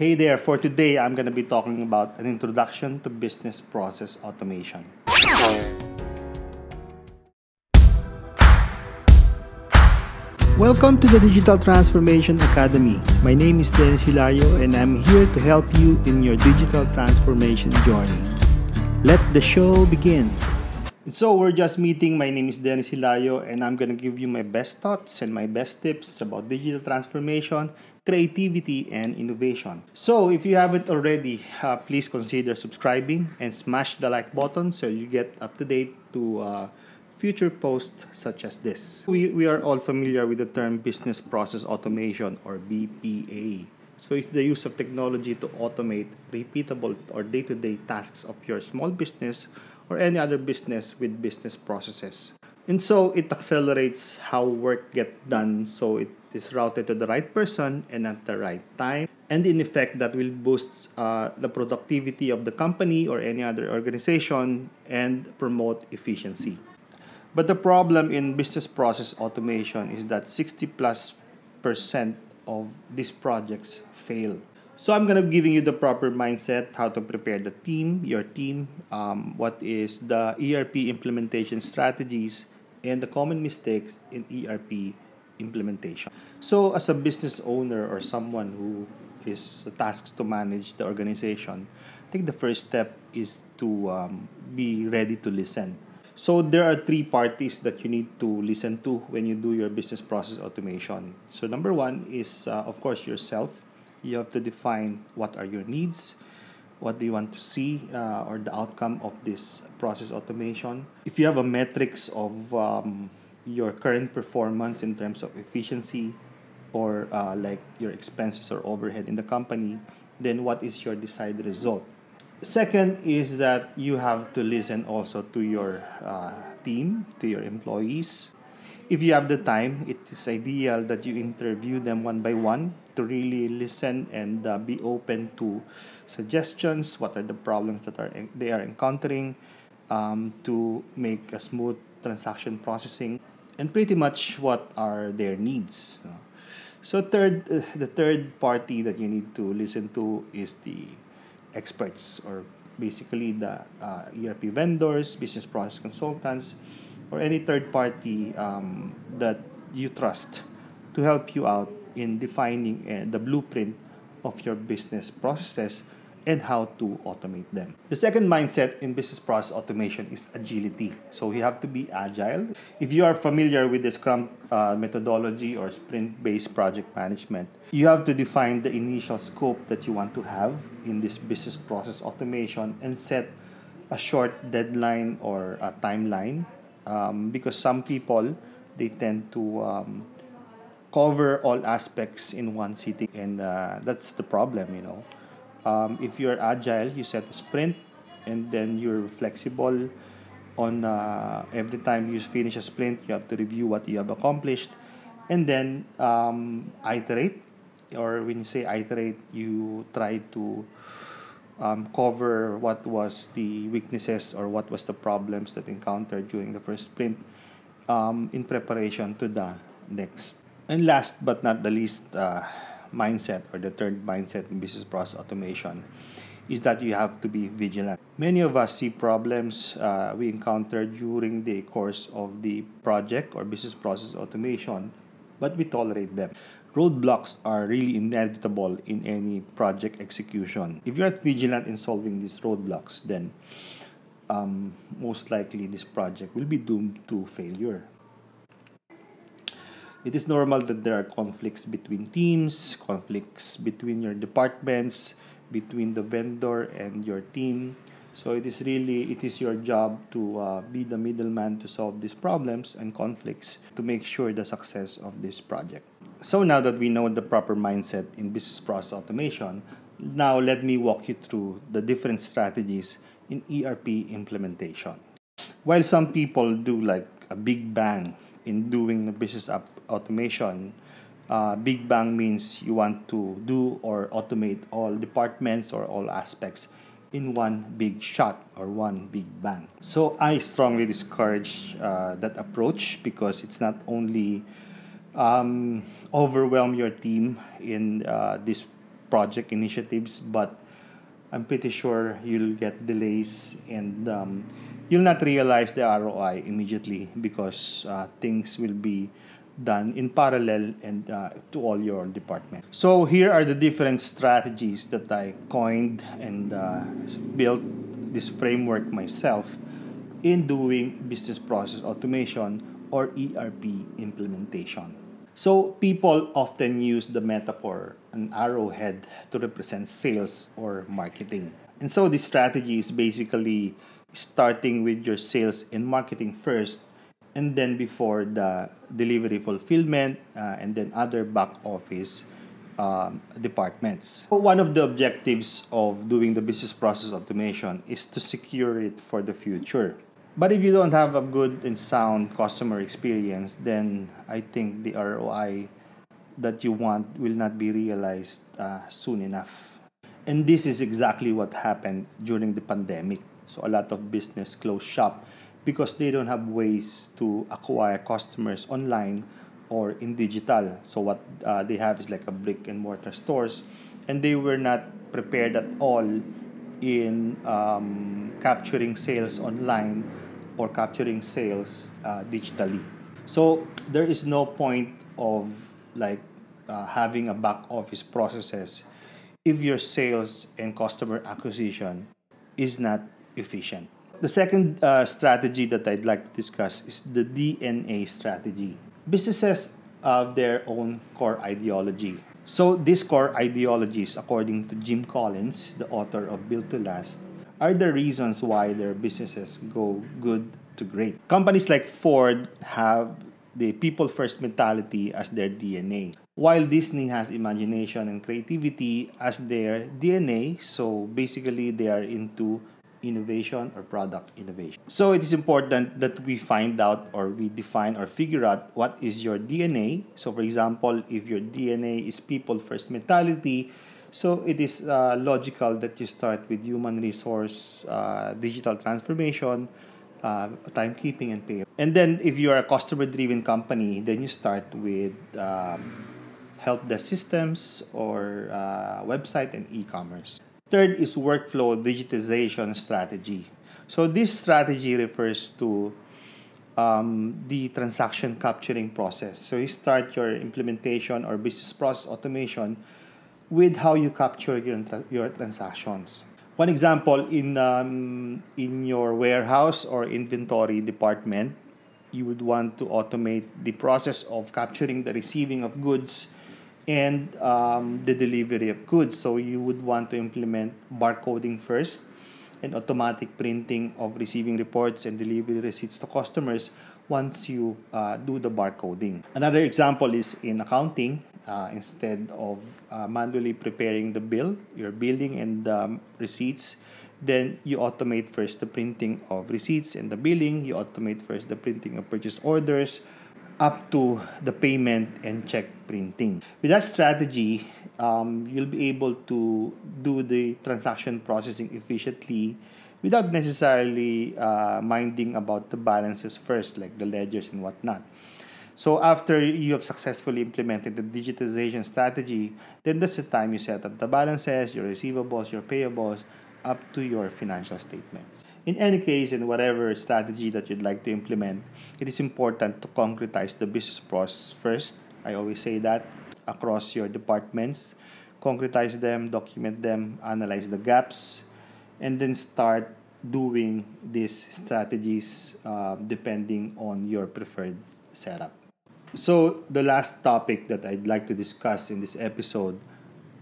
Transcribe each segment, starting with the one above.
Hey there, for today I'm going to be talking about an introduction to business process automation. Welcome to the Digital Transformation Academy. My name is Dennis Hilario and I'm here to help you in your digital transformation journey. Let the show begin. So we're just meeting. My name is Dennis Hilario and I'm going to give you my best thoughts and my best tips about digital transformation creativity, and innovation. So, if you haven't already, uh, please consider subscribing and smash the like button so you get up to date to uh, future posts such as this. We, we are all familiar with the term business process automation or BPA. So, it's the use of technology to automate repeatable or day to day tasks of your small business or any other business with business processes. And so it accelerates how work gets done so it is routed to the right person and at the right time. And in effect, that will boost uh, the productivity of the company or any other organization and promote efficiency. But the problem in business process automation is that 60 plus percent of these projects fail. So I'm gonna be giving you the proper mindset, how to prepare the team, your team, um, what is the ERP implementation strategies, and the common mistakes in ERP implementation. So, as a business owner or someone who is tasked to manage the organization, I think the first step is to um, be ready to listen. So, there are three parties that you need to listen to when you do your business process automation. So, number one is, uh, of course, yourself. You have to define what are your needs, what do you want to see uh, or the outcome of this process automation. If you have a metrics of um, your current performance in terms of efficiency or uh, like your expenses or overhead in the company, then what is your desired result? Second is that you have to listen also to your uh, team, to your employees. If you have the time, it is ideal that you interview them one by one to really listen and uh, be open to suggestions. What are the problems that are they are encountering um, to make a smooth transaction processing? and pretty much what are their needs. So third, the third party that you need to listen to is the experts or basically the uh, ERP vendors, business process consultants, or any third party um, that you trust to help you out in defining uh, the blueprint of your business processes and how to automate them. The second mindset in business process automation is agility. So you have to be agile. If you are familiar with the Scrum uh, methodology or sprint based project management, you have to define the initial scope that you want to have in this business process automation and set a short deadline or a timeline um, because some people they tend to um, cover all aspects in one sitting and uh, that's the problem you know um, if you're agile, you set a sprint and then you're flexible on uh, every time you finish a sprint, you have to review what you have accomplished and then um, iterate. Or when you say iterate, you try to um, cover what was the weaknesses or what was the problems that encountered during the first sprint um, in preparation to the next. And last but not the least, uh, mindset or the third mindset in business process automation is that you have to be vigilant. Many of us see problems uh, we encounter during the course of the project or business process automation, but we tolerate them. Roadblocks are really inevitable in any project execution. If you're not vigilant in solving these roadblocks, then um, most likely this project will be doomed to failure. It is normal that there are conflicts between teams, conflicts between your departments, between the vendor and your team. So it is really it is your job to uh, be the middleman to solve these problems and conflicts to make sure the success of this project. So now that we know the proper mindset in business process automation, now let me walk you through the different strategies in ERP implementation. While some people do like a big bang in doing the business up automation, uh, big bang means you want to do or automate all departments or all aspects in one big shot or one big bang. So I strongly discourage uh, that approach because it's not only um, overwhelm your team in uh, this project initiatives, but I'm pretty sure you'll get delays and um, you'll not realize the ROI immediately because uh, things will be done in parallel and uh, to all your departments. So here are the different strategies that I coined and uh, built this framework myself in doing business process automation or ERP implementation. So people often use the metaphor an arrowhead to represent sales or marketing. And so this strategy is basically starting with your sales and marketing first and then before the delivery fulfillment uh, and then other back office um, departments. One of the objectives of doing the business process automation is to secure it for the future. But if you don't have a good and sound customer experience, then I think the ROI that you want will not be realized uh, soon enough. And this is exactly what happened during the pandemic. So a lot of business closed shop because they don't have ways to acquire customers online or in digital. So what uh, they have is like a brick and mortar stores, and they were not prepared at all in um, capturing sales online or capturing sales uh, digitally. So there is no point of like uh, having a back office processes if your sales and customer acquisition is not efficient. The second uh, strategy that I'd like to discuss is the DNA strategy. Businesses have their own core ideology. So, these core ideologies, according to Jim Collins, the author of Built to Last, are the reasons why their businesses go good to great. Companies like Ford have the people first mentality as their DNA. While Disney has imagination and creativity as their DNA, so basically they are into innovation or product innovation. So it is important that we find out or we define or figure out what is your DNA. So for example, if your DNA is people first mentality, so it is uh, logical that you start with human resource, uh, digital transformation, uh, timekeeping and pay. And then if you are a customer driven company, then you start with um, help desk systems or uh, website and e-commerce. Third is workflow digitization strategy. So this strategy refers to um, the transaction capturing process. So you start your implementation or business process automation with how you capture your, your transactions. One example in um, in your warehouse or inventory department, you would want to automate the process of capturing the receiving of goods and um, the delivery of goods. So you would want to implement barcoding first and automatic printing of receiving reports and delivery receipts to customers once you uh, do the barcoding. Another example is in accounting. Uh, instead of uh, manually preparing the bill, your billing and um, receipts, then you automate first the printing of receipts and the billing. You automate first the printing of purchase orders, up to the payment and check printing. With that strategy, um, you'll be able to do the transaction processing efficiently without necessarily uh, minding about the balances first, like the ledgers and whatnot. So after you have successfully implemented the digitization strategy, then that's the time you set up the balances, your receivables, your payables, up to your financial statements. In any case, in whatever strategy that you'd like to implement, it is important to concretize the business process first. I always say that across your departments. Concretize them, document them, analyze the gaps, and then start doing these strategies uh, depending on your preferred setup. So, the last topic that I'd like to discuss in this episode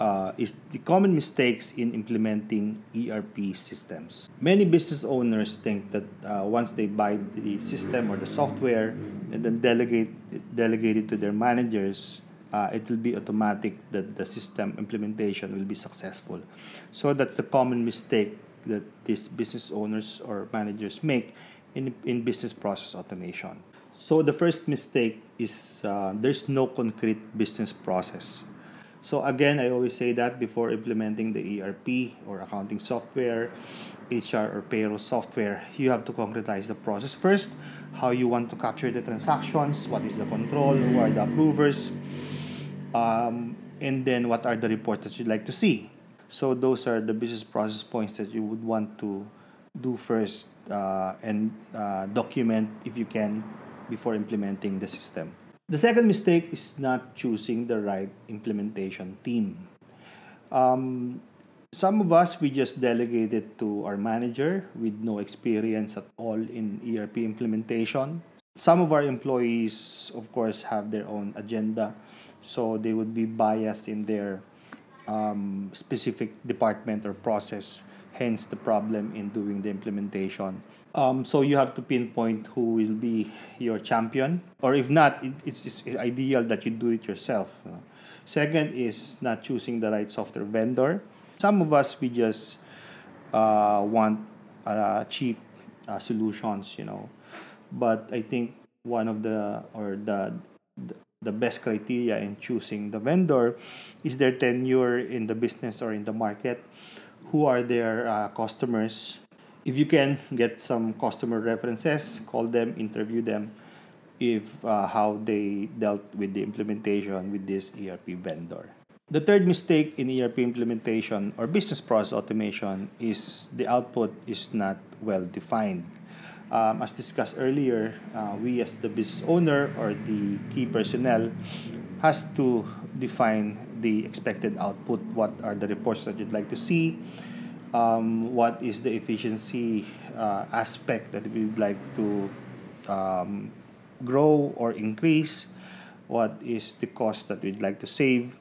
uh, is the common mistakes in implementing ERP systems. Many business owners think that uh, once they buy the system or the software and then delegate delegate it to their managers, uh, it will be automatic that the system implementation will be successful. So that's the common mistake that these business owners or managers make in, in business process automation. So the first mistake is uh, there's no concrete business process so again, I always say that before implementing the ERP or accounting software, HR or payroll software, you have to concretize the process first, how you want to capture the transactions, what is the control, who are the approvers, um, and then what are the reports that you'd like to see. So those are the business process points that you would want to do first uh, and uh, document if you can before implementing the system. The second mistake is not choosing the right implementation team. Um, some of us we just delegated to our manager with no experience at all in ERP implementation. Some of our employees, of course, have their own agenda, so they would be biased in their um, specific department or process. Hence, the problem in doing the implementation. Um, so you have to pinpoint who will be your champion, or if not, it, it's, it's ideal that you do it yourself. Second is not choosing the right software vendor. Some of us we just uh, want uh, cheap uh, solutions, you know, but I think one of the or the the best criteria in choosing the vendor is their tenure in the business or in the market who are their uh, customers if you can get some customer references call them interview them if uh, how they dealt with the implementation with this erp vendor the third mistake in erp implementation or business process automation is the output is not well defined um, as discussed earlier, uh, we as the business owner or the key personnel has to define the expected output. What are the reports that you'd like to see? Um, what is the efficiency uh, aspect that we'd like to um, grow or increase? What is the cost that we'd like to save?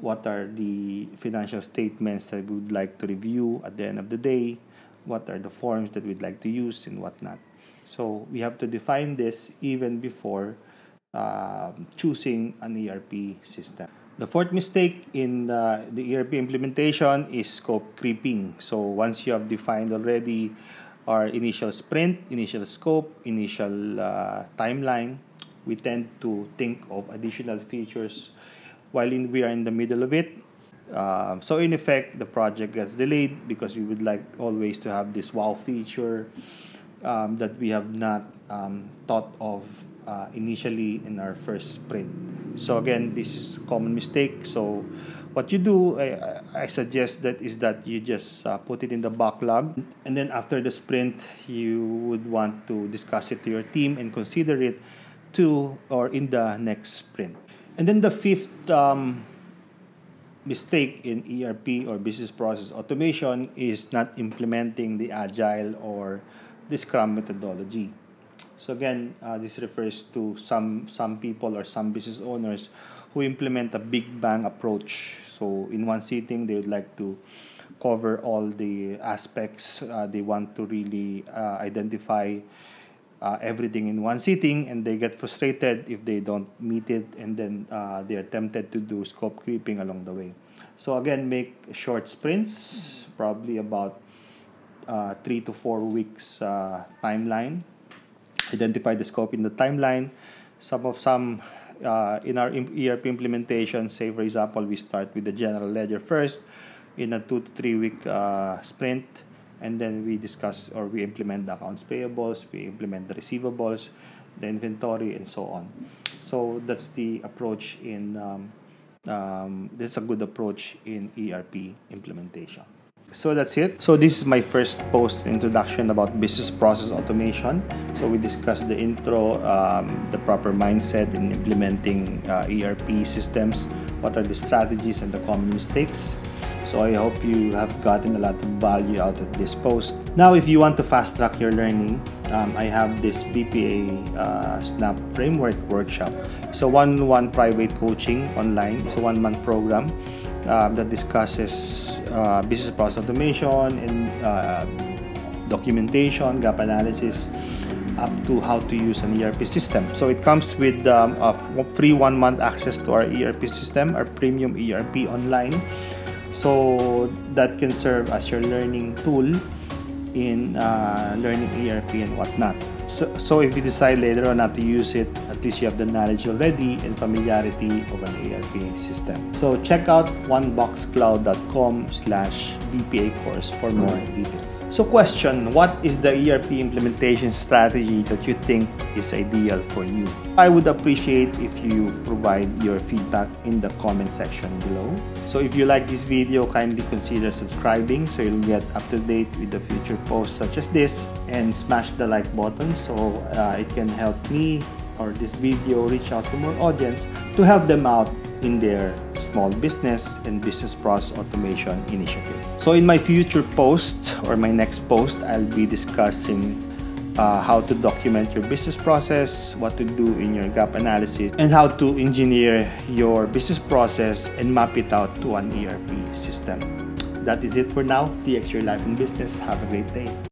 What are the financial statements that we would like to review at the end of the day? what are the forms that we'd like to use and whatnot. So we have to define this even before uh, choosing an ERP system. The fourth mistake in the, the ERP implementation is scope creeping. So once you have defined already our initial sprint, initial scope, initial uh, timeline, we tend to think of additional features while in, we are in the middle of it um, so in effect, the project gets delayed because we would like always to have this wow feature um, that we have not um, thought of uh, initially in our first sprint. So again, this is common mistake. So what you do, I, I suggest that is that you just uh, put it in the backlog, and then after the sprint, you would want to discuss it to your team and consider it to or in the next sprint. And then the fifth um, mistake in ERP or business process automation is not implementing the agile or the Scrum methodology. So again, uh, this refers to some some people or some business owners who implement a big bang approach. So in one sitting, they would like to cover all the aspects. Uh, they want to really uh, identify uh, everything in one sitting, and they get frustrated if they don't meet it, and then uh, they are tempted to do scope creeping along the way. So again, make short sprints, probably about uh, three to four weeks timeline. Identify the scope in the timeline. Some of some uh, in our ERP implementation, say for example, we start with the general ledger first in a two to three week uh, sprint, and then we discuss or we implement the accounts payables, we implement the receivables, the inventory, and so on. So that's the approach in um, um, this is a good approach in ERP implementation. So that's it. So this is my first post introduction about business process automation. So we discussed the intro, um, the proper mindset in implementing uh, ERP systems, what are the strategies and the common mistakes. So I hope you have gotten a lot of value out of this post. Now, if you want to fast track your learning, um, I have this BPA uh, Snap Framework workshop. So one-on-one private coaching online. It's a one-month program uh, that discusses uh, business process automation and uh, documentation, gap analysis, up to how to use an ERP system. So it comes with um, a free one-month access to our ERP system, our premium ERP online so that can serve as your learning tool in uh, learning ERP and whatnot. So, so if you decide later on not to use it, at least you have the knowledge already and familiarity of an ERP system. So check out oneboxcloud.com slash BPA course for more details. So question, what is the ERP implementation strategy that you think is ideal for you? I would appreciate if you provide your feedback in the comment section below. So if you like this video, kindly consider subscribing so you'll get up to date with the future posts such as this and smash the like button so uh, it can help me or this video reach out to more audience to help them out in their small business and business process automation initiative. So in my future post or my next post, I'll be discussing uh, how to document your business process, what to do in your gap analysis, and how to engineer your business process and map it out to an ERP system. That is it for now. DX Your Life in Business. Have a great day.